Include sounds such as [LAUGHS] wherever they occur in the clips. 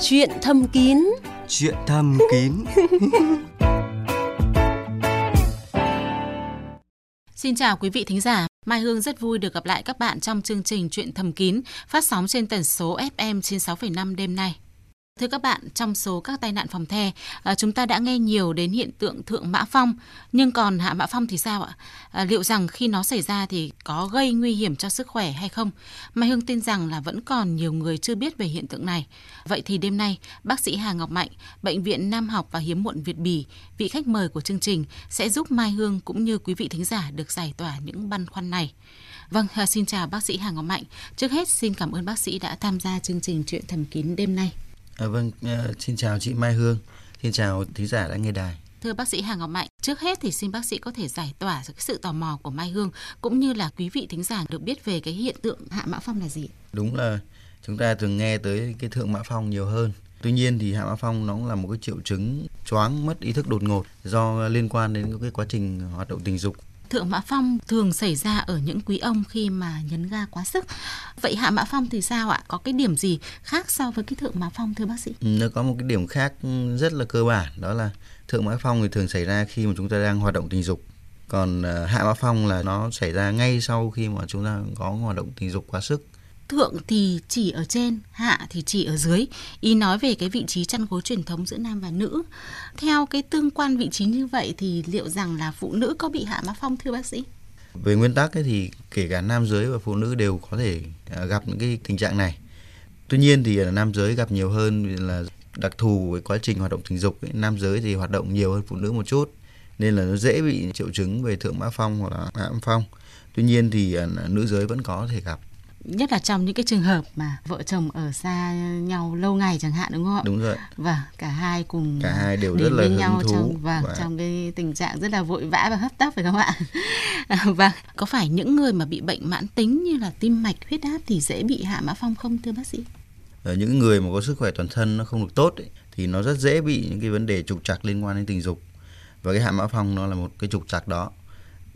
Chuyện thầm kín Chuyện thầm kín [LAUGHS] Xin chào quý vị thính giả. Mai Hương rất vui được gặp lại các bạn trong chương trình Chuyện thầm kín phát sóng trên tần số FM 96,5 đêm nay. Thưa các bạn, trong số các tai nạn phòng the, à, chúng ta đã nghe nhiều đến hiện tượng thượng mã phong, nhưng còn hạ mã phong thì sao ạ? À, liệu rằng khi nó xảy ra thì có gây nguy hiểm cho sức khỏe hay không? Mai Hương tin rằng là vẫn còn nhiều người chưa biết về hiện tượng này. Vậy thì đêm nay, bác sĩ Hà Ngọc Mạnh, Bệnh viện Nam học và Hiếm muộn Việt Bỉ, vị khách mời của chương trình sẽ giúp Mai Hương cũng như quý vị thính giả được giải tỏa những băn khoăn này. Vâng, à, xin chào bác sĩ Hà Ngọc Mạnh. Trước hết xin cảm ơn bác sĩ đã tham gia chương trình Chuyện thầm kín đêm nay. À, vâng, à, xin chào chị Mai Hương, xin chào thính giả đã nghe đài. Thưa bác sĩ Hà Ngọc Mạnh, trước hết thì xin bác sĩ có thể giải tỏa cái sự tò mò của Mai Hương cũng như là quý vị thính giả được biết về cái hiện tượng hạ mã phong là gì? Đúng là chúng ta thường nghe tới cái thượng mã phong nhiều hơn. Tuy nhiên thì hạ mã phong nó cũng là một cái triệu chứng choáng mất ý thức đột ngột do liên quan đến cái quá trình hoạt động tình dục Thượng mã phong thường xảy ra ở những quý ông khi mà nhấn ga quá sức. Vậy hạ mã phong thì sao ạ? Có cái điểm gì khác so với cái thượng mã phong, thưa bác sĩ? Ừ, nó có một cái điểm khác rất là cơ bản, đó là thượng mã phong thì thường xảy ra khi mà chúng ta đang hoạt động tình dục. Còn ờ, hạ mã phong là nó xảy ra ngay sau khi mà chúng ta có hoạt động tình dục quá sức thượng thì chỉ ở trên, hạ thì chỉ ở dưới. Ý nói về cái vị trí chăn gối truyền thống giữa nam và nữ. Theo cái tương quan vị trí như vậy thì liệu rằng là phụ nữ có bị hạ mã phong thưa bác sĩ? Về nguyên tắc ấy thì kể cả nam giới và phụ nữ đều có thể à, gặp những cái tình trạng này. Tuy nhiên thì à, nam giới gặp nhiều hơn là đặc thù với quá trình hoạt động tình dục ấy, nam giới thì hoạt động nhiều hơn phụ nữ một chút nên là nó dễ bị triệu chứng về thượng mã phong hoặc là hạ mã phong. Tuy nhiên thì à, nữ giới vẫn có thể gặp nhất là trong những cái trường hợp mà vợ chồng ở xa nhau lâu ngày chẳng hạn đúng không ạ? Đúng rồi. Và cả hai cùng cả hai đều rất là bên nhau thú trong và và... trong cái tình trạng rất là vội vã và hấp tấp phải không ạ? [LAUGHS] và có phải những người mà bị bệnh mãn tính như là tim mạch, huyết áp thì dễ bị hạ mã phong không thưa bác sĩ? Ở những người mà có sức khỏe toàn thân nó không được tốt ấy, thì nó rất dễ bị những cái vấn đề trục trặc liên quan đến tình dục và cái hạ mã phong nó là một cái trục trặc đó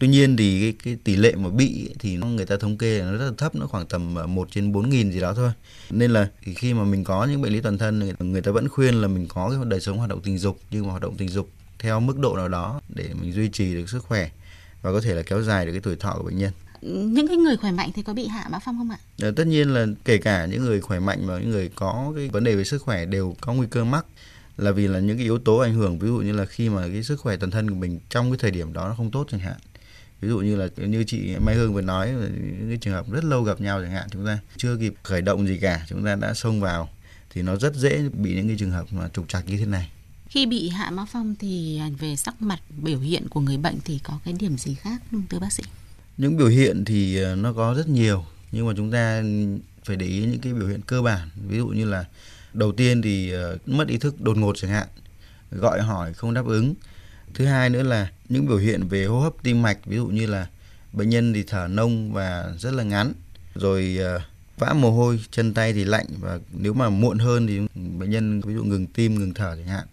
Tuy nhiên thì cái, cái tỷ lệ mà bị thì nó người ta thống kê nó rất là thấp nó khoảng tầm 1 à, trên 4 nghìn gì đó thôi. Nên là khi mà mình có những bệnh lý toàn thân người, người ta vẫn khuyên là mình có cái đời sống hoạt động tình dục nhưng mà hoạt động tình dục theo mức độ nào đó để mình duy trì được sức khỏe và có thể là kéo dài được cái tuổi thọ của bệnh nhân những cái người khỏe mạnh thì có bị hạ mã phong không ạ? À, tất nhiên là kể cả những người khỏe mạnh và những người có cái vấn đề về sức khỏe đều có nguy cơ mắc là vì là những cái yếu tố ảnh hưởng ví dụ như là khi mà cái sức khỏe toàn thân của mình trong cái thời điểm đó nó không tốt chẳng hạn ví dụ như là như chị Mai Hương vừa nói những cái trường hợp rất lâu gặp nhau chẳng hạn chúng ta chưa kịp khởi động gì cả chúng ta đã xông vào thì nó rất dễ bị những cái trường hợp mà trục trặc như thế này. Khi bị hạ mã phong thì về sắc mặt biểu hiện của người bệnh thì có cái điểm gì khác thưa bác sĩ? Những biểu hiện thì ờ, nó có rất nhiều nhưng mà chúng ta phải để ý những cái biểu hiện cơ bản. Ví dụ như là đầu tiên thì ờ, mất ý thức đột ngột chẳng hạn gọi hỏi không đáp ứng thứ hai nữa là những biểu hiện về hô hấp tim mạch ví dụ như là bệnh nhân thì thở nông và rất là ngắn rồi uh, vã mồ hôi chân tay thì lạnh và nếu mà muộn hơn thì bệnh nhân ví dụ ngừng tim ngừng thở chẳng hạn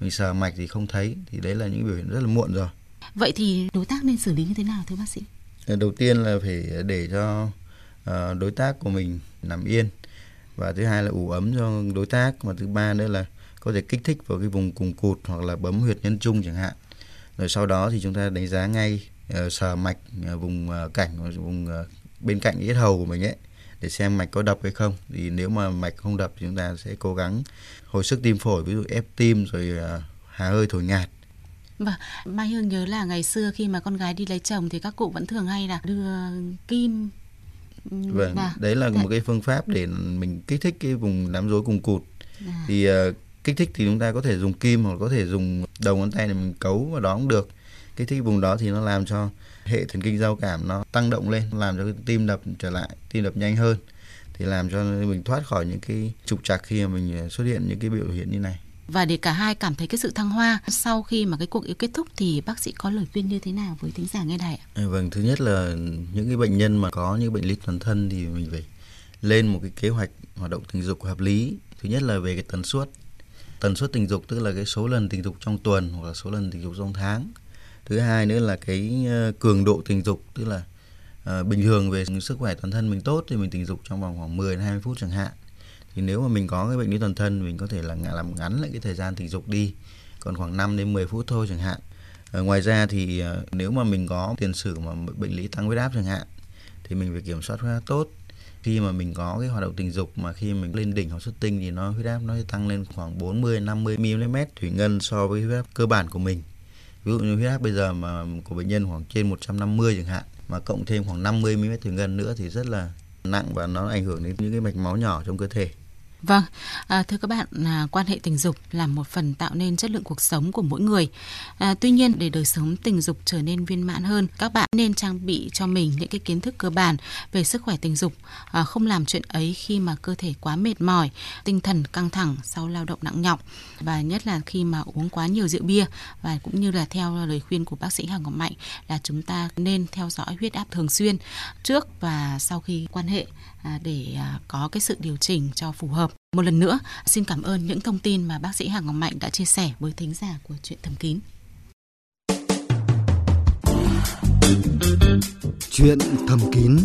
mình sờ mạch thì không thấy thì đấy là những biểu hiện rất là muộn rồi. Vậy thì đối tác nên xử lý như thế nào thưa bác sĩ? Ờ, đầu tiên là phải để cho uh, đối tác của mình nằm yên và thứ hai là ủ ấm cho đối tác và thứ ba nữa là có thể kích thích vào cái vùng cùng cụt hoặc là bấm huyệt nhân trung chẳng hạn rồi sau đó thì chúng ta đánh giá ngay uh, sờ mạch uh, vùng uh, cảnh vùng uh, bên cạnh yết hầu của mình ấy để xem mạch có đập hay không thì nếu mà mạch không đập thì chúng ta sẽ cố gắng hồi sức tim phổi ví dụ ép tim rồi uh, hà hơi thổi ngạt Vâng, Mai Hương nhớ là ngày xưa khi mà con gái đi lấy chồng thì các cụ vẫn thường hay là đưa kim Vâng, và, đấy là một cái phương pháp để mình kích thích cái vùng đám rối cùng cụt. À. Thì uh, kích thích thì chúng ta có thể dùng kim hoặc có thể dùng đầu ngón tay để mình cấu vào đó cũng được kích thích vùng đó thì nó làm cho hệ thần kinh giao cảm nó tăng động lên làm cho cái tim đập trở lại tim đập nhanh hơn thì làm cho mình thoát khỏi những cái trục trặc khi mà mình xuất hiện những cái biểu hiện như này và để cả hai cảm thấy cái sự thăng hoa sau khi mà cái cuộc yêu kết thúc thì bác sĩ có lời khuyên như thế nào với thính giả nghe đài ạ? À, vâng, thứ nhất là những cái bệnh nhân mà có những bệnh lý toàn thân thì mình phải lên một cái kế hoạch hoạt động tình dục hợp lý. Thứ nhất là về cái tần suất tần suất tình dục tức là cái số lần tình dục trong tuần hoặc là số lần tình dục trong tháng. Thứ hai nữa là cái ờ, cường độ tình dục tức là uh, bình thường về sức khỏe toàn thân mình tốt thì mình tình dục trong vòng khoảng 10 đến 20 phút chẳng hạn. Thì nếu mà mình có cái bệnh lý toàn thân mình có thể là làm ngắn lại cái thời gian tình dục đi. Còn khoảng 5 đến 10 phút thôi chẳng hạn. À, ngoài ra thì à, nếu mà mình có tiền sử mà bệnh lý tăng huyết áp chẳng hạn thì mình phải kiểm soát huyết áp tốt khi mà mình có cái hoạt động tình dục mà khi mình lên đỉnh hoặc xuất tinh thì nó, huyết áp nó sẽ tăng lên khoảng 40 50 mm thủy ngân so với huyết áp cơ bản của mình. Ví dụ như huyết áp bây giờ mà của bệnh nhân khoảng trên 150 chẳng hạn, mà cộng thêm khoảng 50 mm thủy ngân nữa thì rất là nặng và nó ảnh hưởng đến những cái mạch máu nhỏ trong cơ thể. Vâng, à, thưa các bạn, à, quan hệ tình dục là một phần tạo nên chất lượng cuộc sống của mỗi người. À, tuy nhiên, để đời sống tình dục trở nên viên mãn hơn, các bạn nên trang bị cho mình những cái kiến thức cơ bản về sức khỏe tình dục, à, không làm chuyện ấy khi mà cơ thể quá mệt mỏi, tinh thần căng thẳng sau lao động nặng nhọc và nhất là khi mà uống quá nhiều rượu bia và cũng như là theo lời khuyên của bác sĩ Hà Ngọc Mạnh là chúng ta nên theo dõi huyết áp thường xuyên trước và sau khi quan hệ À, để à, có cái sự điều chỉnh cho phù hợp. Một lần nữa, xin cảm ơn những thông tin mà bác sĩ Hà Ngọc Mạnh đã chia sẻ với thính giả của chuyện thầm kín. Chuyện thầm kín,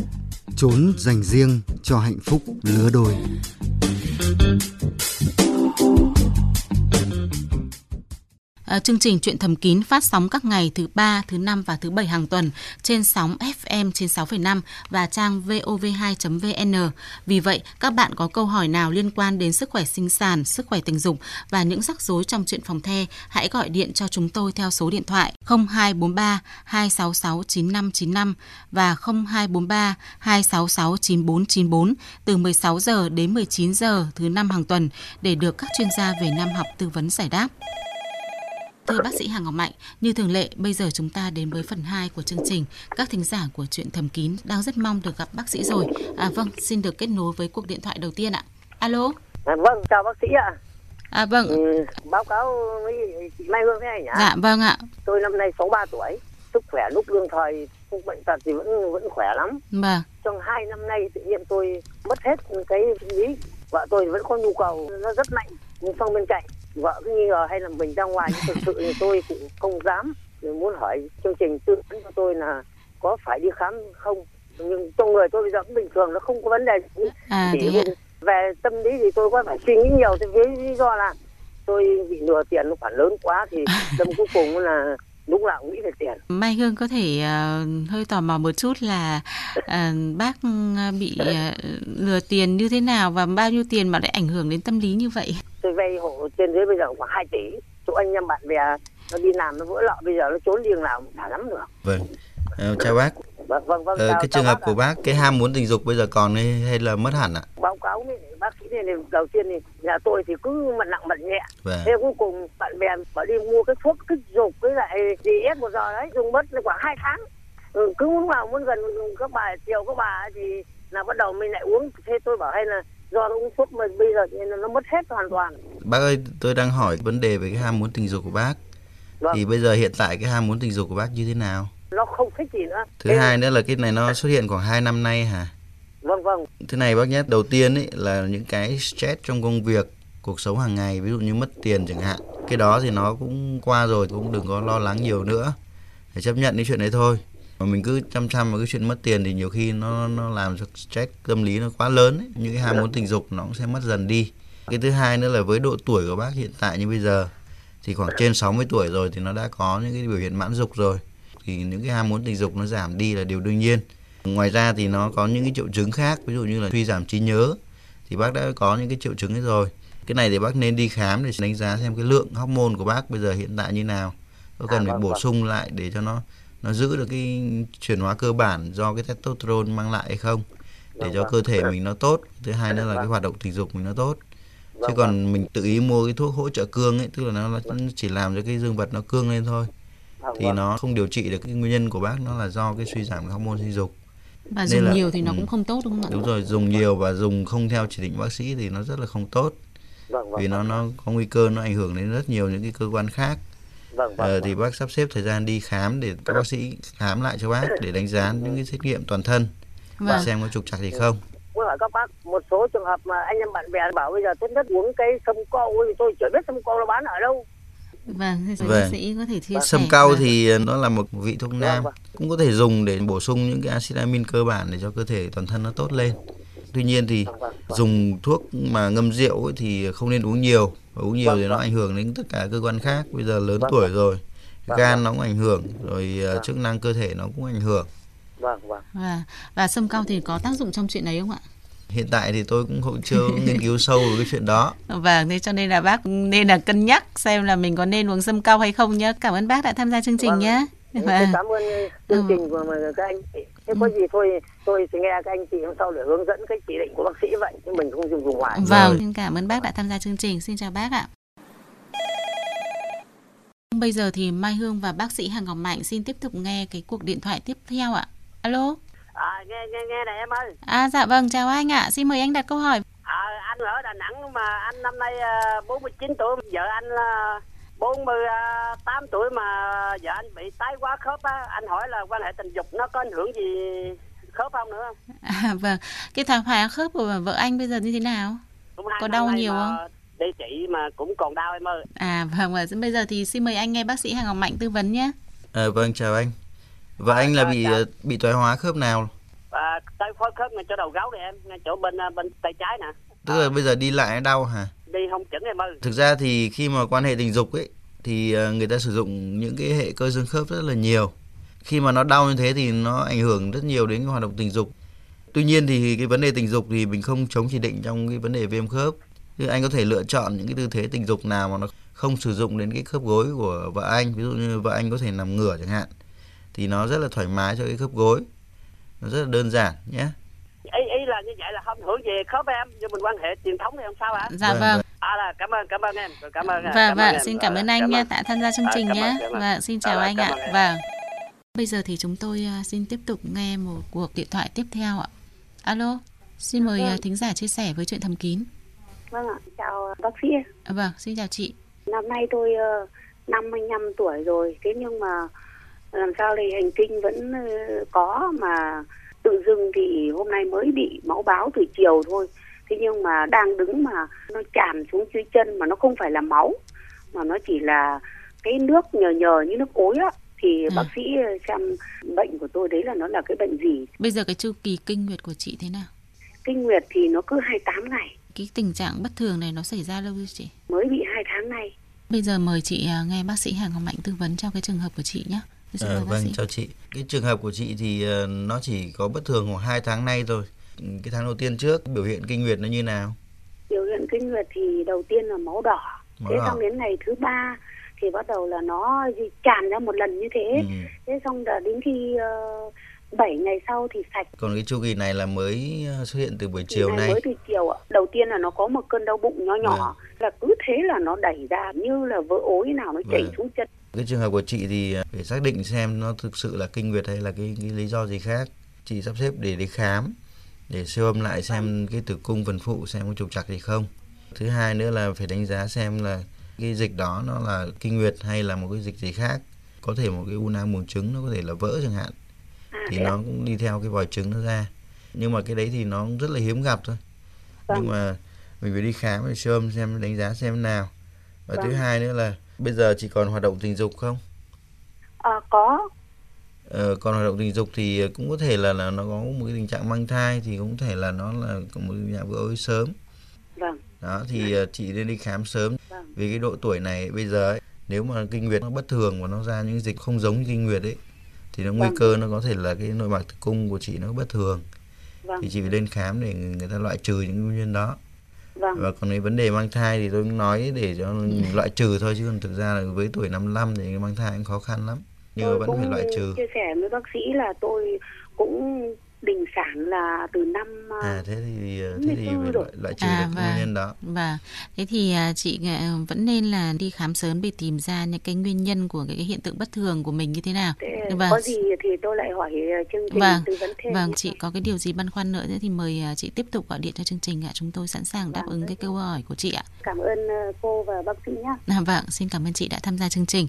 trốn dành riêng cho hạnh phúc lứa đôi. À, chương trình Chuyện thầm kín phát sóng các ngày thứ ba, thứ năm và thứ bảy hàng tuần trên sóng FM 96,5 và trang vov2.vn. Vì vậy, các bạn có câu hỏi nào liên quan đến sức khỏe sinh sản, sức khỏe tình dục và những rắc rối trong chuyện phòng the, hãy gọi điện cho chúng tôi theo số điện thoại 0243 266 9595 và 0243 266 9494 từ 16 giờ đến 19 giờ thứ năm hàng tuần để được các chuyên gia về nam học tư vấn giải đáp. Thưa bác sĩ Hà Ngọc Mạnh, như thường lệ, bây giờ chúng ta đến với phần 2 của chương trình. Các thính giả của chuyện thầm kín đang rất mong được gặp bác sĩ rồi. À, vâng, xin được kết nối với cuộc điện thoại đầu tiên ạ. Alo. À, vâng, chào bác sĩ ạ. À, vâng. Ừ, báo cáo với chị Mai Hương thế này nhá. Dạ, vâng ạ. Tôi năm nay 63 tuổi, sức khỏe lúc đương thời không bệnh tật thì vẫn vẫn khỏe lắm. Vâng. Trong hai năm nay tự nhiên tôi mất hết cái lý. Vợ tôi vẫn có nhu cầu nó rất mạnh nhưng xong bên cạnh vợ cứ nghi ngờ hay là mình ra ngoài nhưng thực sự thì tôi cũng không dám. Mình muốn hỏi chương trình tư vấn cho tôi là có phải đi khám không? Nhưng trong người tôi bây giờ cũng bình thường nó không có vấn đề gì. À, chỉ về tâm lý thì tôi có phải suy nghĩ nhiều thì với lý do là tôi bị lừa tiền nó khoản lớn quá thì [LAUGHS] tâm cuối cùng là lúc nào cũng nghĩ về tiền. Mai Hương có thể ờ, hơi tò mò một chút là ờ, bác ờ, bị [LAUGHS] ờ, lừa tiền như thế nào và bao nhiêu tiền mà lại ảnh hưởng đến tâm lý như vậy? tôi vay hộ trên dưới bây giờ khoảng 2 tỷ. Chỗ anh em bạn bè nó đi làm nó vỡ lợ bây giờ nó trốn đi nào cũng chả nắm được vâng. Chào bác. Vâng vâng vâng Ờ, chào- cái chào trường hợp của bác cái ham muốn tình dục bây giờ còn hay, hay là mất hẳn ạ? Bác thì đầu tiên thì nhà tôi thì cứ mặn nặng mặn nhẹ. Vâng. Thế cuối cùng bạn bè bảo đi mua cái thuốc kích dục với lại gì ép một giờ đấy dùng mất khoảng hai tháng. Ừ, cứ lúc nào muốn gần các bà chiều các bà thì là bắt đầu mình lại uống. Thế tôi bảo hay là do uống thuốc mà bây giờ thì nó mất hết hoàn toàn. Bác ơi tôi đang hỏi vấn đề về cái ham muốn tình dục của bác. Vâng. Thì bây giờ hiện tại cái ham muốn tình dục của bác như thế nào? Nó không thích gì nữa. Thứ Thế- hai nữa là cái này nó xuất hiện khoảng 2 năm nay hả vâng vâng. Thế này, bác nhé đầu tiên ấy, là những cái stress trong công việc, cuộc sống hàng ngày, ví dụ như mất tiền chẳng hạn. Cái đó thì nó cũng qua rồi, cũng đừng có lo lắng nhiều nữa. Phải chấp nhận cái chuyện đấy thôi. Mà mình cứ chăm chăm vào cái chuyện mất tiền thì nhiều khi nó nó làm cho stress tâm lý nó quá lớn ấy. những cái ham muốn tình dục nó cũng sẽ mất dần đi. Cái thứ hai nữa là với độ tuổi của bác hiện tại như bây giờ, thì khoảng trên 60 tuổi rồi thì nó đã có những cái biểu hiện mãn dục rồi. Thì những cái ham muốn tình dục nó giảm đi là điều đương nhiên ngoài ra thì nó có những cái triệu chứng khác ví dụ như là suy giảm trí nhớ. Thì bác đã có những cái triệu chứng ấy rồi. Cái này thì bác nên đi khám để đánh giá xem cái lượng hormone của bác bây giờ hiện tại như nào. Có cần À, phải vâng, bổ vâng. sung lại để cho nó nó giữ được cái chuyển hóa cơ bản do cái testosterone mang lại hay không? Để Vâng, cho vâng. cơ thể mình nó tốt. Thứ hai nữa là cái Vâng. hoạt động tình dục mình nó tốt. Chứ còn mình tự ý mua cái thuốc hỗ trợ cương ấy tức là nó chỉ làm cho cái dương vật nó cương lên thôi. Thì nó không điều trị được cái nguyên nhân của bác nó là do cái suy giảm hormone sinh dục Và Nên dùng là- nhiều thì nó ừ. cũng không tốt đúng không ạ? đúng rồi dùng nhiều và dùng không theo chỉ định bác sĩ thì nó rất là không tốt vâng, vâng, vì nó vâng. nó có nguy cơ nó ảnh hưởng đến rất nhiều những cái cơ quan khác vâng, vâng, Ờ, vâng. thì bác sắp xếp thời gian đi khám để các bác sĩ khám lại cho bác để đánh giá những cái xét nghiệm toàn thân và Vâng. xem có trục trặc gì không muốn hỏi các bác một số trường hợp mà anh em bạn bè bảo bây giờ tốt nhất uống cái sâm câu thì tôi chưa biết sâm câu nó bán ở đâu Vâng, Vâng. sĩ có thể chia sẻ. sâm cau Vâng. thì nó là một vị thuốc nam vâng. cũng có thể dùng để bổ sung những cái axit amin cơ bản để cho cơ thể toàn thân nó tốt lên Tuy nhiên thì Vâng, vâng, vâng. dùng thuốc mà ngâm rượu ấy thì không nên uống nhiều. Và uống nhiều Vâng, thì nó vâng. ảnh hưởng đến tất cả cơ quan khác. Bây giờ lớn Vâng, tuổi vâng. rồi, Vâng, gan vâng. nó cũng ảnh hưởng, rồi ờ, Vâng. chức năng cơ thể nó cũng ảnh hưởng. vâng vâng Và và sâm cao thì có tác dụng trong chuyện ấy không ạ? Hiện tại thì tôi cũng không chưa nghiên cứu sâu về cái chuyện đó. [LAUGHS] Vâng, thế cho nên là bác nên là cân nhắc xem là mình có nên uống sâm cao hay không nhé. Cảm ơn bác đã tham gia chương trình Vâng. nhé. [LAUGHS] Vâng. cảm ơn chương Ừ. trình của các anh chị. Thế có gì thôi tôi sẽ nghe các anh chị hôm sau để hướng dẫn cái chỉ định của bác sĩ vậy chứ mình không dùng dùng ngoài. Vâng, xin cảm ơn bác đã tham gia chương trình. Xin chào bác ạ. Bây giờ thì Mai Hương và bác sĩ Hà Ngọc Mạnh xin tiếp tục nghe cái cuộc điện thoại tiếp theo ạ. Alo. À, nghe nghe nghe này em ơi. À dạ vâng, chào anh ạ. Xin mời anh đặt câu hỏi. À, anh ở Đà Nẵng mà anh năm nay à, 49 tuổi, vợ anh là 48 tuổi mà vợ anh bị tái quá khớp á. Anh hỏi là quan hệ tình dục nó có ảnh hưởng gì khớp không nữa? À, vâng, cái thoái hóa khớp của vợ anh bây giờ như thế nào? Cũng Có đau nhiều không? Đi chị mà cũng còn đau em ơi. À vâng, và bây giờ thì xin mời anh nghe bác sĩ Hà Ngọc Mạnh tư vấn nhé. À, vâng, chào anh. Và anh là bị ờ, bị thoái hóa khớp nào? À, tay phối khớp ngay chỗ đầu gấu đây em, ngay chỗ bên à, bên tay trái nè. Tức là bây giờ đi lại nó đau hả? Đi không chững em ơi. Thực ra thì khi mà quan hệ tình dục ấy thì ờ, người ta sử dụng những cái hệ cơ xương khớp rất là nhiều. Khi mà nó đau như thế thì nó ảnh hưởng rất nhiều đến cái hoạt động tình dục. Tuy nhiên thì cái vấn đề tình dục thì mình không chống chỉ định trong cái vấn đề viêm khớp. Thì anh có thể lựa chọn những cái tư thế tình dục nào mà nó không sử dụng đến cái khớp gối của vợ anh. Ví dụ như vợ anh có thể nằm ngửa chẳng hạn. Thì nó rất là thoải mái cho cái khớp gối. Nó rất là đơn giản nhé. Ý, ý là như vậy là không hưởng gì khớp em, nhưng mình quan hệ truyền thống thì không sao hả? Dạ Vâng, vâng. vâng. À là cảm ơn, cảm ơn em, cảm ơn. Vâng, cảm ơn vâng, em. xin cảm ơn À, anh nha, ơn. đã tham gia chương À, trình ơn, nhé. ơn. Vâng, xin chào À, anh ạ. ơn em. Vâng. Bây giờ thì chúng tôi à, xin tiếp tục nghe một cuộc điện thoại tiếp theo ạ. Alo, xin mời à, thính giả chia sẻ với chuyện thầm kín. Vâng ạ, chào bác sĩ. À, vâng, xin chào chị. Năm nay tôi ờ, 55 tuổi rồi, thế nhưng mà làm sao thì hành kinh vẫn ờ, có mà tự dưng thì hôm nay mới bị máu báo từ chiều thôi. Thế nhưng mà đang đứng mà nó tràn xuống dưới chân mà nó không phải là máu mà nó chỉ là cái nước nhờ nhờ như nước ối á thì Ừ. bác sĩ xem bệnh của tôi đấy là nó là cái bệnh gì. Bây giờ cái chu kỳ kinh nguyệt của chị thế nào? Kinh nguyệt thì nó cứ 28 ngày, Cái tình trạng bất thường này nó xảy ra lâu chưa chị? mới bị 2 tháng nay. Bây giờ mời chị à, nghe bác sĩ Hà Ngọc Mạnh tư vấn cho cái trường hợp của chị nhé. Ờ, bác vâng, sĩ. chào chị. Cái trường hợp của chị thì ờ, nó chỉ có bất thường khoảng 2 tháng nay thôi. Ừ, Cái tháng đầu tiên trước biểu hiện kinh nguyệt nó như nào? biểu hiện kinh nguyệt thì đầu tiên là máu đỏ Máu thế đỏ. xong đến ngày thứ ba thì bắt đầu là nó tràn ra một lần như thế Ừ. thế xong là đến khi uh, 7 ngày sau thì sạch Còn cái chu kỳ này là mới ờ, xuất hiện từ buổi chiều nay. mới từ chiều ạ đầu tiên là nó có một cơn đau bụng nhỏ nhỏ là cứ thế là nó đẩy ra như là vỡ ối nào nó chảy Vâng. xuống chân Cái trường hợp của chị thì ờ, để xác định xem nó thực sự là kinh nguyệt hay là cái, cái lý do gì khác. Chị sắp xếp để đi khám để siêu âm lại xem cái tử cung phần phụ xem có trục trặc gì không. Thứ hai nữa là phải đánh giá xem là cái dịch đó nó là kinh nguyệt hay là một cái dịch gì khác. Có thể một cái u nang buồng trứng nó có thể là vỡ chẳng hạn. à, thì nó cũng đi theo cái vòi trứng nó ra nhưng mà cái đấy thì nó cũng rất là hiếm gặp thôi Vâng. nhưng mà mình phải đi khám để siêu âm xem đánh giá xem nào và thứ Vâng. hai nữa là bây giờ chỉ còn hoạt động tình dục không? À, có. Ờ, còn hoạt động tình dục thì cũng có thể là, là nó có một cái tình trạng mang thai thì cũng có thể là nó là có một tình trạng vỡ ối sớm. Vâng. Đó thì ờ, chị nên đi khám sớm. Vâng. vì cái độ tuổi này bây giờ ấy, nếu mà kinh nguyệt nó bất thường và nó ra những dịch không giống kinh nguyệt ấy thì nó nguy Vâng. cơ nó có thể là cái nội mạc tử cung của chị nó bất thường. Vâng. Thì chị phải lên khám để người ta loại trừ những nguyên nhân đó vâng. Và còn cái vấn đề mang thai thì tôi nói để cho loại trừ thôi chứ còn thực ra là với tuổi 55 thì mang thai cũng khó khăn lắm. Nhưng tôi vẫn phải loại trừ. chia sẻ với bác sĩ là tôi cũng đình sản là từ năm ờ, à thế thì thế thì 44 phải rồi. loại, trừ À, được cái nguyên vâng. nhân đó Và thế thì à, chị à, vẫn nên là đi khám sớm để tìm ra những cái nguyên nhân của cái, cái hiện tượng bất thường của mình như thế nào. Thế Vâng. có gì thì tôi lại hỏi ờ, chương trình Vâng, tư vấn thêm Vâng, chị có cái điều gì băn khoăn nữa thì mời chị tiếp tục gọi điện cho chương trình ạ. Chúng tôi sẵn sàng đáp Vâng, ứng cái câu hỏi của chị ạ. cảm ơn ờ, cô và bác sĩ nhé À, vâng, xin cảm ơn chị đã tham gia chương trình.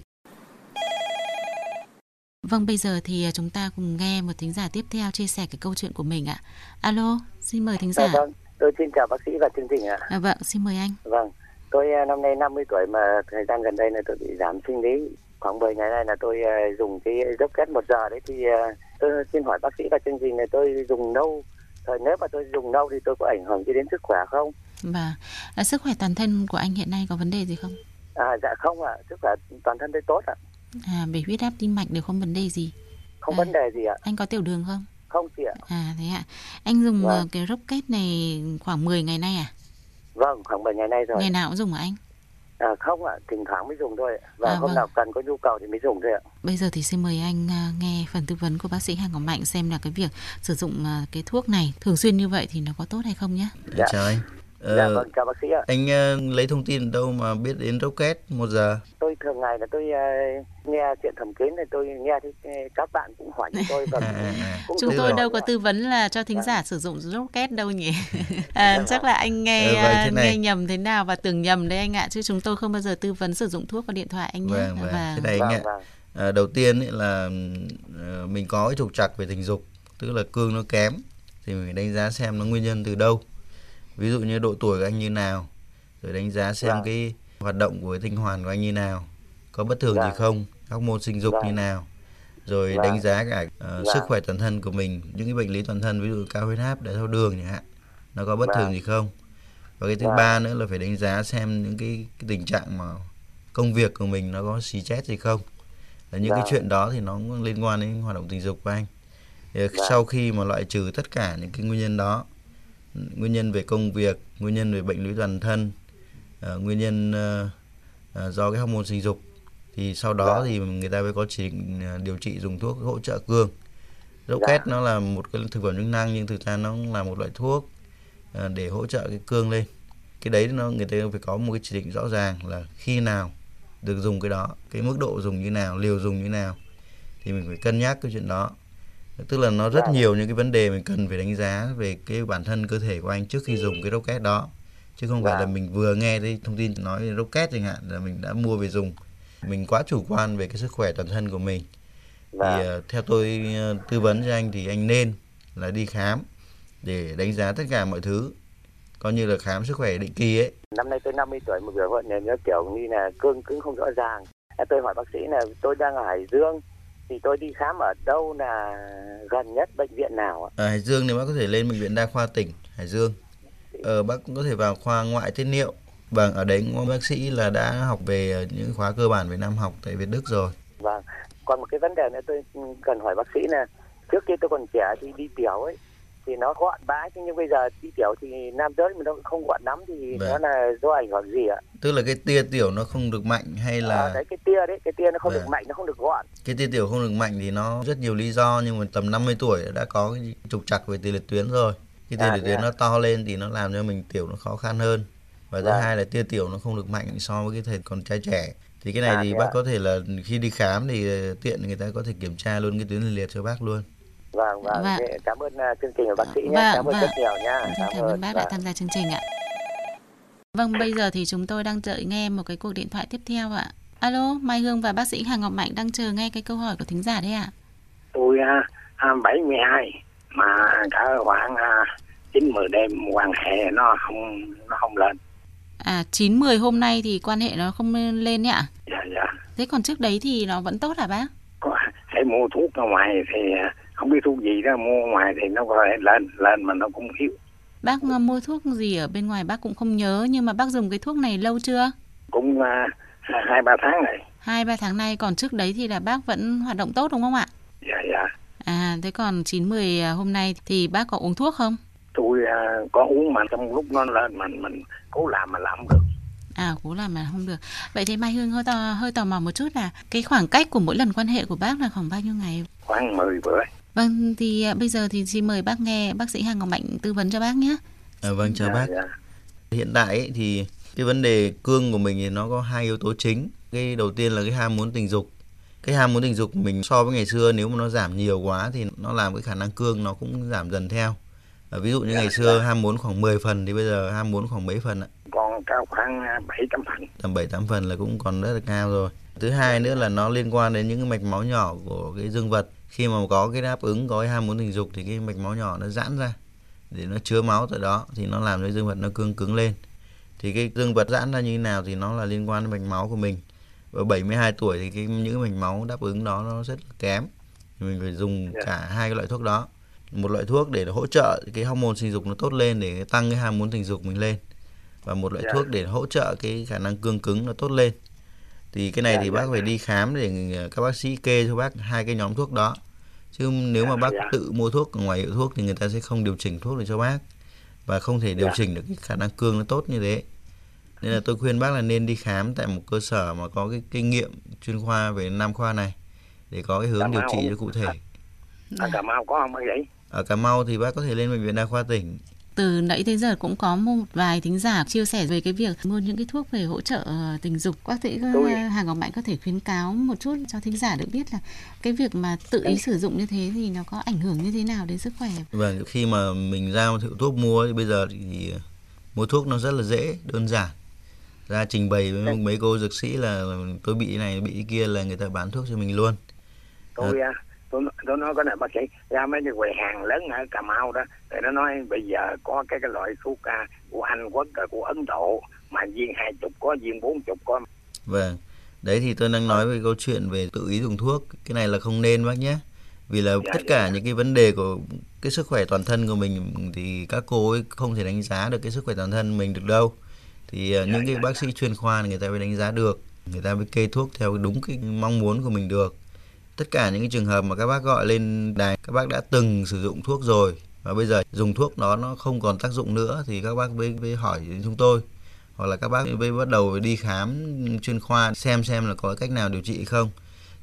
Vâng, bây giờ thì à, chúng ta cùng nghe một thính giả tiếp theo chia sẻ cái câu chuyện của mình ạ. Alo, xin mời thính giả. Dạ, vâng, tôi xin chào bác sĩ và chương trình ạ. À, vâng, xin mời anh. Vâng, tôi à, năm nay 50 tuổi mà thời gian gần đây là tôi bị giảm sinh lý. Khoảng 10 ngày nay là tôi à, dùng cái dốc kết một giờ đấy thì à, tôi xin hỏi bác sĩ và chương trình này tôi dùng nâu Thời nếu mà tôi dùng lâu thì tôi có ảnh hưởng gì đến sức khỏe không? Và là sức khỏe toàn thân của anh hiện nay có vấn đề gì không? À dạ không ạ, sức khỏe toàn thân tôi tốt ạ. À, về huyết áp tim mạch đều không vấn đề gì. Không À. vấn đề gì ạ. Anh có tiểu đường không? Không chị ạ. À thế ạ. Anh dùng Vâng. ờ, cái rocket này khoảng 10 ngày nay à? Vâng, khoảng 7 ngày nay rồi. Ngày nào cũng dùng hả anh? À, không ạ, thỉnh thoảng mới dùng thôi. Và À, hôm vâng. nào cần có nhu cầu thì mới dùng thôi ạ. Bây giờ thì xin mời anh à, nghe phần tư vấn của bác sĩ Hà Ngọc Mạnh xem là cái việc sử dụng à, cái thuốc này thường xuyên như vậy thì nó có tốt hay không nhé. Dạ. chào anh Ờ, Dạ vâng, chào bác sĩ ạ. anh ờ, lấy thông tin ở đâu mà biết đến rocket một giờ Tôi thường ngày là tôi ờ, nghe chuyện thẩm kín thì tôi nghe thì ờ, các bạn cũng hỏi như tôi và [LAUGHS] À, à, à. cũng Chúng tôi đâu có tư vấn là cho thính giả sử dụng rocket đâu nhỉ. [LAUGHS] [LAUGHS] à, chắc là anh nghe Ờ, à, nghe nhầm thế nào và tưởng nhầm đấy anh ạ chứ chúng tôi không bao giờ tư vấn sử dụng thuốc qua điện thoại anh nhé. Vâng, vâng. Và Thế này anh ạ. Vâng, vâng. À, đầu tiên ấy là mình có cái trục trặc về tình dục tức là cương nó kém thì mình phải đánh giá xem nó nguyên nhân từ đâu ví dụ như độ tuổi của anh như nào rồi đánh giá xem Vâng. cái hoạt động của cái tinh hoàn của anh như nào có bất thường gì Vâng. không các môn sinh dục Vâng. như nào rồi Vâng. đánh giá cả ờ, Vâng. sức khỏe toàn thân của mình những cái bệnh lý toàn thân ví dụ cao huyết áp đái tháo đường chẳng hạn nó có bất Vâng. thường gì không và cái thứ Vâng. ba nữa là phải đánh giá xem những cái, cái tình trạng mà công việc của mình nó có xì chết gì không là những cái Vâng. chuyện đó thì nó cũng liên quan đến hoạt động tình dục của anh thì Vâng. sau khi mà loại trừ tất cả những cái nguyên nhân đó nguyên nhân về công việc nguyên nhân về bệnh lý toàn thân ờ, nguyên nhân ờ, ờ, do cái hormone sinh dục. Thì sau đó Vâng. thì người ta mới có chỉ định điều trị dùng thuốc hỗ trợ cương rocket Dạ. nó là một cái thực phẩm chức năng nhưng thực ra nó là một loại thuốc để hỗ trợ cái cương lên. Cái đấy nó người ta phải có một cái chỉ định rõ ràng là khi nào được dùng cái đó cái mức độ dùng như nào liều dùng như nào. Thì mình phải cân nhắc cái chuyện đó tức là nó rất Vâng. nhiều những cái vấn đề mình cần phải đánh giá về cái bản thân cơ thể của anh trước khi dùng cái rocket đó chứ không phải là Vâng. mình vừa nghe thấy thông tin nói rocket chẳng hạn là mình đã mua về dùng mình quá chủ quan về cái sức khỏe toàn thân của mình thì Vâng. ờ, theo tôi ờ, tư vấn cho anh thì anh nên là đi khám để đánh giá tất cả mọi thứ coi như là khám sức khỏe định kỳ ấy Năm nay tôi 50 tuổi một biểu hiện nó kiểu như là cương cứng không rõ ràng. Tôi hỏi bác sĩ là tôi đang ở Hải Dương thì tôi đi khám ở đâu là gần nhất bệnh viện nào ạ? ở Hải Dương thì bác có thể lên bệnh viện đa khoa tỉnh Hải Dương. Ờ, bác cũng có thể vào khoa ngoại tiết niệu. Vâng ở đấy cũng bác sĩ là đã học về ờ, những khóa cơ bản về Nam học tại Việt Đức rồi. Vâng. Còn một cái vấn đề nữa tôi cần hỏi bác sĩ là trước kia tôi còn trẻ thì đi tiểu ấy thì nó gọn bãi thế nhưng bây giờ đi tiểu thì nam giới mà nó không gọn lắm thì Vâng. nó là do ảnh hưởng gì ạ? tức là cái tia tiểu nó không được mạnh hay là À, đấy cái tia đấy, cái tia nó không Vâng. được mạnh, nó không được gọn. cái tia tiểu không được mạnh thì nó rất nhiều lý do nhưng mà tầm 50 tuổi đã có cái trục trặc về tiền liệt tuyến rồi cái tiền À, liệt tuyến à? nó to lên thì nó làm cho mình tiểu nó khó khăn hơn và thứ Vâng. hai là tia tiểu nó không được mạnh so với cái thời còn trai trẻ thì cái này À, thì bác à? có thể là khi đi khám thì ờ, tiện người ta có thể kiểm tra luôn cái tuyến liệt cho bác luôn Vâng, vâng. Vâng. Thế Cảm ơn uh, chương trình của bác sĩ nhé. Vâng, cảm ơn vâng. rất nhiều nha. Xin cảm ơn bác đã Vâng. tham gia chương trình ạ. Vâng, bây giờ thì chúng tôi đang đợi nghe một cái cuộc điện thoại tiếp theo ạ. Alo, Mai Hương và bác sĩ Hà Ngọc Mạnh đang chờ nghe cái câu hỏi của thính giả đấy ạ. tôi à, à, 72 mà cả khoảng à, 9 10 đêm quan hệ nó không nó không lên À, 9 10 hôm nay thì quan hệ nó không lên nhỉ ạ? dạ dạ Thế còn trước đấy thì nó vẫn tốt hả bác? có hãy mua thuốc ở ngoài thì à, không biết thuốc gì đó mua ngoài thì nó có thể lên lên mà nó cũng yếu Bác ờ, mua thuốc gì ở bên ngoài bác cũng không nhớ nhưng mà bác dùng cái thuốc này lâu chưa? cũng à, hai ba tháng rồi Hai ba tháng nay còn trước đấy thì là bác vẫn hoạt động tốt đúng không ạ? dạ dạ À, thế còn 9 10 hôm nay thì bác có uống thuốc không? tôi à, có uống mà trong lúc nó lên mình mình cố làm mà làm không được À cố làm mà không được. Vậy thì Mai Hương hơi tò, hơi tò mò một chút là cái khoảng cách của mỗi lần quan hệ của bác là khoảng bao nhiêu ngày? khoảng 10 bữa Vâng thì à, bây giờ thì xin mời bác nghe bác sĩ Hà Ngọc Mạnh tư vấn cho bác nhé. à, vâng chào dạ, bác dạ. hiện tại ấy, thì cái vấn đề cương của mình thì nó có hai yếu tố chính cái đầu tiên là cái ham muốn tình dục cái ham muốn tình dục của mình so với ngày xưa nếu mà nó giảm nhiều quá thì nó làm cái khả năng cương nó cũng giảm dần theo à, ví dụ như ngày xưa ham muốn khoảng 10 phần thì bây giờ ham muốn khoảng mấy phần ạ còn cao khoảng à, 700 phần tầm 7 8 phần là cũng còn rất là cao rồi. Thứ hai nữa là nó liên quan đến những cái mạch máu nhỏ của cái dương vật. Khi mà có cái đáp ứng có cái ham muốn tình dục thì cái mạch máu nhỏ nó giãn ra để nó chứa máu tại đó thì nó làm cho dương vật nó cương cứng lên. Thì cái dương vật giãn ra như thế nào thì nó là liên quan đến mạch máu của mình. Và 72 tuổi thì cái những mạch máu đáp ứng đó nó rất là kém. Thì mình phải dùng Dạ. cả hai cái loại thuốc đó một loại thuốc để hỗ trợ cái hormone sinh dục nó tốt lên để tăng cái ham muốn tình dục mình lên và một loại Dạ. thuốc để hỗ trợ cái khả năng cương cứng nó tốt lên thì cái này Dạ, thì dạ, bác phải dạ. đi khám để các bác sĩ kê cho bác hai cái nhóm thuốc đó. Chứ nếu mà Dạ, bác dạ. tự mua thuốc ngoài hiệu thuốc thì người ta sẽ không điều chỉnh thuốc để cho bác. Và không thể điều Dạ. chỉnh được cái khả năng cương nó tốt như thế. Nên là tôi khuyên bác là nên đi khám tại một cơ sở mà có cái kinh nghiệm chuyên khoa về nam khoa này để có cái hướng điều trị cho cụ thể. Ở Cà Mau có không bác sĩ? Ở Cà Mau thì bác có thể lên bệnh viện đa khoa tỉnh Từ nãy tới giờ cũng có một vài thính giả chia sẻ về cái việc mua những cái thuốc về hỗ trợ ờ, tình dục. Bác sĩ ờ, Tôi- Hà Ngọc Mạnh có thể khuyến cáo một chút cho thính giả được biết là cái việc mà tự ý sử dụng như thế thì nó có ảnh hưởng như thế nào đến sức khỏe. Vâng, khi mà mình ra một hiệu thuốc mua thì bây giờ thì ờ, mua thuốc nó rất là dễ, đơn giản. Ra trình bày với mấy cô dược sĩ là tôi bị cái này, bị cái kia là người ta bán thuốc cho mình luôn. tôi à, tôi tôi nói cái này bác sĩ ra mấy cái quầy hàng lớn ở Cà Mau đó thì nó nói bây giờ có cái cái loại thuốc à, của Anh Quốc à, của Ấn Độ mà viên hai chục có viên bốn chục có Vâng. Đấy thì tôi đang nói về câu chuyện về tự ý dùng thuốc. Cái này là không nên bác nhé. Vì là Dạ, tất dạ, cả dạ. những cái vấn đề của cái sức khỏe toàn thân của mình thì các cô ấy không thể đánh giá được cái sức khỏe toàn thân mình được đâu. Thì ờ, Dạ, những cái dạ, bác sĩ chuyên khoa người ta mới đánh giá được. Người ta mới kê thuốc theo đúng cái mong muốn của mình được. Tất cả những cái trường hợp mà các bác gọi lên đài các bác đã từng sử dụng thuốc rồi và bây giờ dùng thuốc đó nó không còn tác dụng nữa thì các bác mới, mới hỏi chúng tôi. Hoặc là các bác mới bắt đầu đi khám chuyên khoa xem xem là có cách nào điều trị không.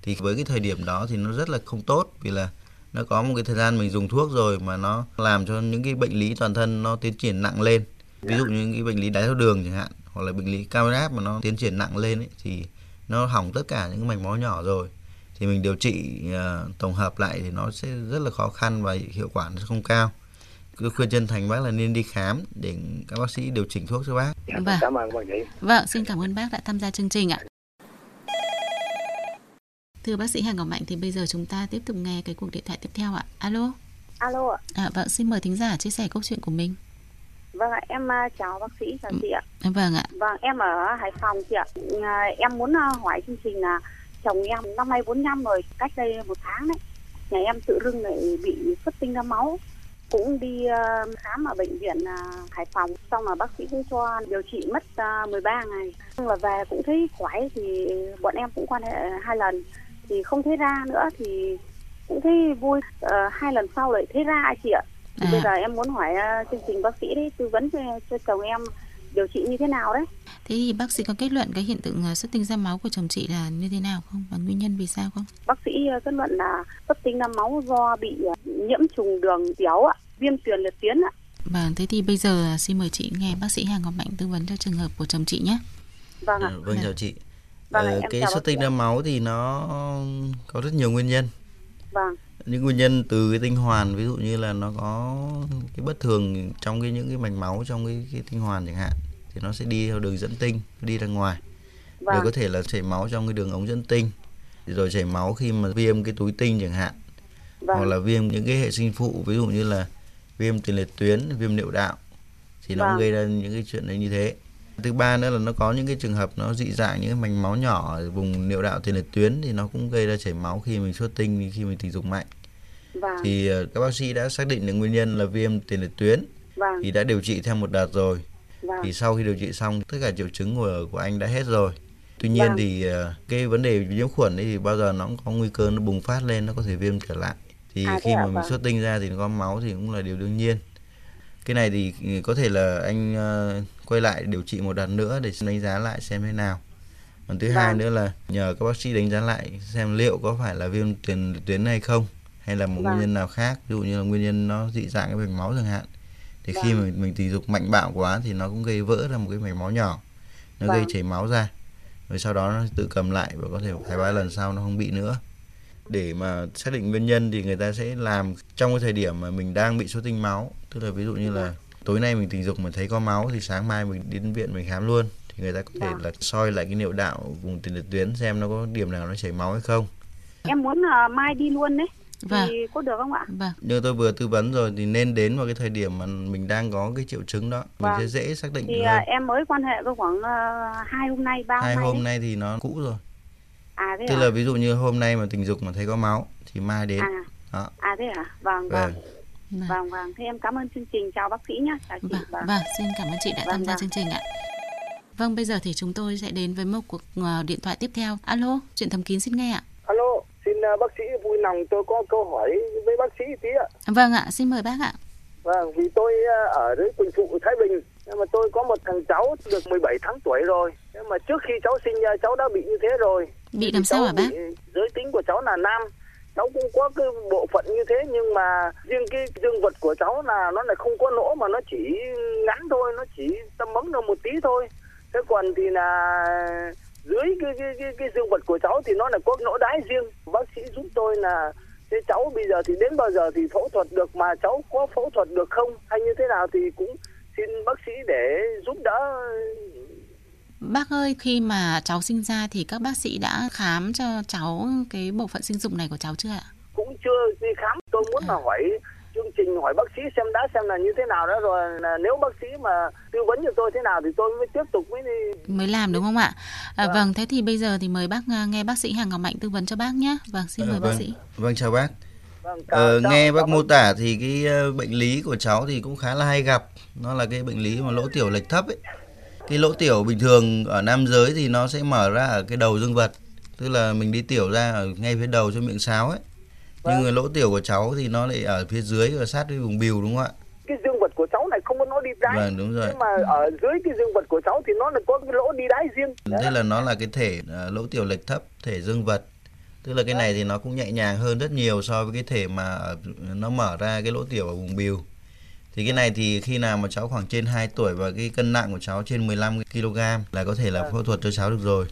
Thì với cái thời điểm đó thì nó rất là không tốt vì là nó có một cái thời gian mình dùng thuốc rồi mà nó làm cho những cái bệnh lý toàn thân nó tiến triển nặng lên. Ví dụ như cái bệnh lý đái tháo đường chẳng hạn hoặc là bệnh lý cao huyết áp mà nó tiến triển nặng lên ấy, thì nó hỏng tất cả những cái mạch máu nhỏ rồi thì mình điều trị ờ, tổng hợp lại thì nó sẽ rất là khó khăn và hiệu quả nó sẽ không cao tôi khuyên chân thành bác là nên đi khám để các bác sĩ điều chỉnh thuốc cho bác dạ, Vâng. cảm ơn bác sĩ Vâng, xin cảm ơn bác đã tham gia chương trình ạ. Thưa bác sĩ Hà Ngọc Mạnh thì bây giờ chúng ta tiếp tục nghe cái cuộc điện thoại tiếp theo ạ. Alo. alo ạ À, vâng, xin mời thính giả chia sẻ câu chuyện của mình. vâng ạ em à, chào bác sĩ chào chị ạ Vâng ạ. Vâng, em ở Hải Phòng chị ạ. À, em muốn hỏi chương trình là chồng em năm nay 45 rồi, cách đây một tháng đấy. Nhà em tự dưng lại bị xuất tinh ra máu. Cũng đi à, khám ở bệnh viện à, Hải Phòng, xong là bác sĩ cũng cho điều trị mất à, 13 ngày. Xong là về cũng thấy khỏe thì bọn em cũng quan hệ hai lần. Thì không thấy ra nữa thì cũng thấy vui. Ờ, hai lần sau lại thấy ra chị ạ. Thì À. bây giờ em muốn hỏi à, chương trình bác sĩ đấy tư vấn cho, cho chồng em điều trị như thế nào đấy. Thế thì bác sĩ có kết luận cái hiện tượng à, xuất tinh ra máu của chồng chị là như thế nào không? Và nguyên nhân vì sao không? bác sĩ ờ, kết luận là xuất tinh ra máu do bị ờ, nhiễm trùng đường tiểu ạ viêm tuyền liệt tuyến ạ. Vâng, thế thì bây giờ à, xin mời chị nghe bác sĩ Hà Ngọc Mạnh tư vấn cho trường hợp của chồng chị nhé. vâng ạ. À, vâng chào chị. Vâng Ờ, cái xuất tinh ra máu thì nó có rất nhiều nguyên nhân. Vâng. Những nguyên nhân từ cái tinh hoàn ví dụ như là nó có cái bất thường trong cái những cái mạch máu trong cái, cái tinh hoàn chẳng hạn thì nó sẽ đi theo đường dẫn tinh đi ra ngoài. Vâng. rồi có thể là chảy máu trong cái đường ống dẫn tinh. Rồi chảy máu khi mà viêm cái túi tinh chẳng hạn. Hoặc vâng. là viêm những cái hệ sinh phụ ví dụ như là viêm tiền liệt tuyến viêm niệu đạo thì nó Vâng. gây ra những cái chuyện đấy như thế. Thứ ba nữa là nó có những cái trường hợp nó dị dạng những cái mạch máu nhỏ ở vùng niệu đạo tiền liệt tuyến thì nó cũng gây ra chảy máu khi mình xuất tinh khi mình tình dục mạnh. Vâng. Thì ờ, các bác sĩ đã xác định được nguyên nhân là viêm tiền liệt tuyến. Vâng. Thì đã điều trị theo một đợt rồi vâng thì sau khi điều trị xong tất cả triệu chứng của của anh đã hết rồi tuy nhiên Vâng. thì ờ, cái vấn đề nhiễm khuẩn ấy thì bao giờ nó cũng có nguy cơ nó bùng phát lên nó có thể viêm trở lại thì À, khi mà mình vâng. xuất tinh ra thì nó có máu thì cũng là điều đương nhiên cái này thì ừ, có thể là anh ờ, quay lại điều trị một đợt nữa để đánh giá lại xem thế nào còn thứ hai Vâng. nữa là nhờ các bác sĩ đánh giá lại xem liệu có phải là viêm tiền liệt tuyến hay không hay là một Vâng. nguyên nhân nào khác ví dụ như là nguyên nhân nó dị dạng cái mạch máu chẳng hạn thì khi Vâng. mà mình tình dục mạnh bạo quá thì nó cũng gây vỡ ra một cái mạch máu nhỏ. Nó gây Vâng. chảy máu ra. Rồi sau đó nó tự cầm lại và có thể hai ba lần sau nó không bị nữa. Để mà xác định nguyên nhân thì người ta sẽ làm trong cái thời điểm mà mình đang bị xuất tinh máu. Tức là ví dụ như là tối nay mình tình dục mà thấy có máu thì sáng mai mình đến viện mình khám luôn. Thì người ta có thể Vâng. là soi lại cái niệu đạo vùng tiền liệt tuyến xem nó có điểm nào nó chảy máu hay không. Em muốn à, mai đi luôn đấy Vâng. thì có được không ạ Vâng. như tôi vừa tư vấn rồi thì nên đến vào cái thời điểm mà mình đang có cái triệu chứng đó mình Vâng. sẽ dễ xác định thì được à, hơn em mới quan hệ với khoảng à, hai hôm nay ba hai hôm nay hôm nay thì nó cũ rồi à thế tức à? là ví dụ như hôm nay mà tình dục mà thấy có máu thì mai đến à đó à thế à vâng Vâng. vâng Vâng. Vâng vâng, thế em cảm ơn chương trình. Chào bác sĩ nhé. Chào chị. Vâng, Vâng. vâng, xin cảm ơn chị đã Vâng, tham gia vâng. chương trình ạ. Vâng, bây giờ thì chúng tôi sẽ đến với một cuộc ờ, điện thoại tiếp theo. Alo, chuyện thầm kín xin nghe ạ. Uh, bác sĩ vui lòng tôi có câu hỏi với bác sĩ tí ạ. Vâng ạ, xin mời bác ạ. Vâng, vì tôi uh, ở dưới Quỳnh Phụ, Thái Bình, nhưng mà tôi có một thằng cháu được 17 tháng tuổi rồi. Nhưng mà trước khi cháu sinh ra cháu đã bị như thế rồi. Bị làm sao hả bác? Giới tính của cháu là nam. Cháu cũng có cái bộ phận như thế nhưng mà riêng cái dương vật của cháu là nó lại không có nỗ mà nó chỉ ngắn thôi, nó chỉ tầm bấm được một tí thôi. Thế còn thì là dưới cái cái cái, cái dương vật của cháu thì nó là có nỗ đái riêng. Bác sĩ giúp tôi là thế cháu bây giờ thì đến bao giờ thì phẫu thuật được mà cháu có phẫu thuật được không hay như thế nào thì cũng xin bác sĩ để giúp đỡ Bác ơi, khi mà cháu sinh ra thì các bác sĩ đã khám cho cháu cái bộ phận sinh dục này của cháu chưa ạ? cũng chưa đi khám tôi muốn là hỏi chương trình hỏi bác sĩ xem đã xem là như thế nào đó rồi là nếu bác sĩ mà tư vấn cho tôi thế nào thì tôi mới tiếp tục mới đi Mới làm đúng không ạ? À, Vâng. vâng, thế thì bây giờ thì mời bác à, nghe bác sĩ Hà Ngọc Mạnh tư vấn cho bác nhé. Vâng, xin Ờ, mời bác vâng. sĩ. Vâng chào bác. vâng, cảm- Ờ, nghe bác mô tả thì cái ờ, bệnh lý của cháu thì cũng khá là hay gặp. Nó là cái bệnh lý mà lỗ tiểu lệch thấp ấy. Cái lỗ tiểu bình thường ở nam giới thì nó sẽ mở ra ở cái đầu dương vật, tức là mình đi tiểu ra ở ngay phía đầu cho miệng sáo ấy. Nhưng Vâng. mà lỗ tiểu của cháu thì nó lại ở phía dưới và sát với vùng bìu đúng không ạ? cái dương vật của cháu này không có nó đi đáy Vâng đúng rồi. nhưng mà ở dưới cái dương vật của cháu thì nó là có cái lỗ đi đáy riêng Thế là nó là cái thể ờ, lỗ tiểu lệch thấp, thể dương vật. Tức là cái này thì nó cũng nhẹ nhàng hơn rất nhiều so với cái thể mà nó mở ra cái lỗ tiểu ở vùng bìu. Thì cái này thì khi nào mà cháu khoảng trên 2 tuổi và cái cân nặng của cháu trên 15 kg là có thể là phẫu thuật cho cháu được rồi.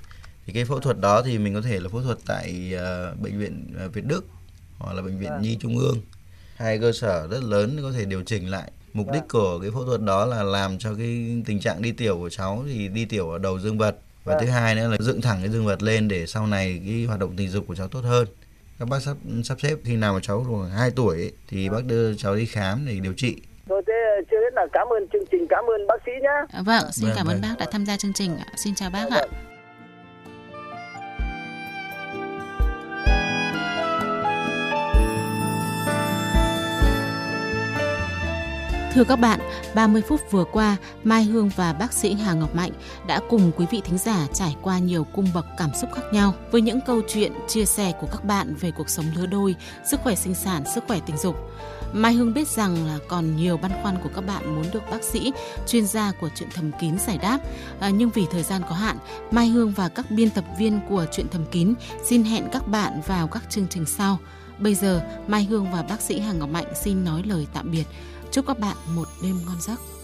Thì cái phẫu thuật đó thì mình có thể là phẫu thuật tại ờ, bệnh viện ờ, Việt Đức hoặc là bệnh viện Nhi Trung ương. Hai cơ sở rất lớn có thể điều chỉnh lại. Mục đích của cái phẫu thuật đó là làm cho cái tình trạng đi tiểu của cháu thì đi tiểu ở đầu dương vật và thứ hai nữa là dựng thẳng cái dương vật lên để sau này cái hoạt động tình dục của cháu tốt hơn. Các bác sắp sắp xếp khi nào mà cháu khoảng 2 tuổi ấy, thì bác đưa cháu đi khám để điều trị. rồi thế chưa hết là cảm ơn chương trình cảm ơn bác sĩ nhé À, vâng, xin Vâng, cảm ơn vâng. bác đã tham gia chương trình ạ. Xin chào bác ạ. Thưa các bạn, 30 phút vừa qua, Mai Hương và bác sĩ Hà Ngọc Mạnh đã cùng quý vị thính giả trải qua nhiều cung bậc cảm xúc khác nhau với những câu chuyện chia sẻ của các bạn về cuộc sống lứa đôi, sức khỏe sinh sản, sức khỏe tình dục. Mai Hương biết rằng là còn nhiều băn khoăn của các bạn muốn được bác sĩ, chuyên gia của chuyện thầm kín giải đáp. À, nhưng vì thời gian có hạn, Mai Hương và các biên tập viên của chuyện thầm kín xin hẹn các bạn vào các chương trình sau. Bây giờ, Mai Hương và bác sĩ Hà Ngọc Mạnh xin nói lời tạm biệt. Chúc các bạn một đêm ngon giấc.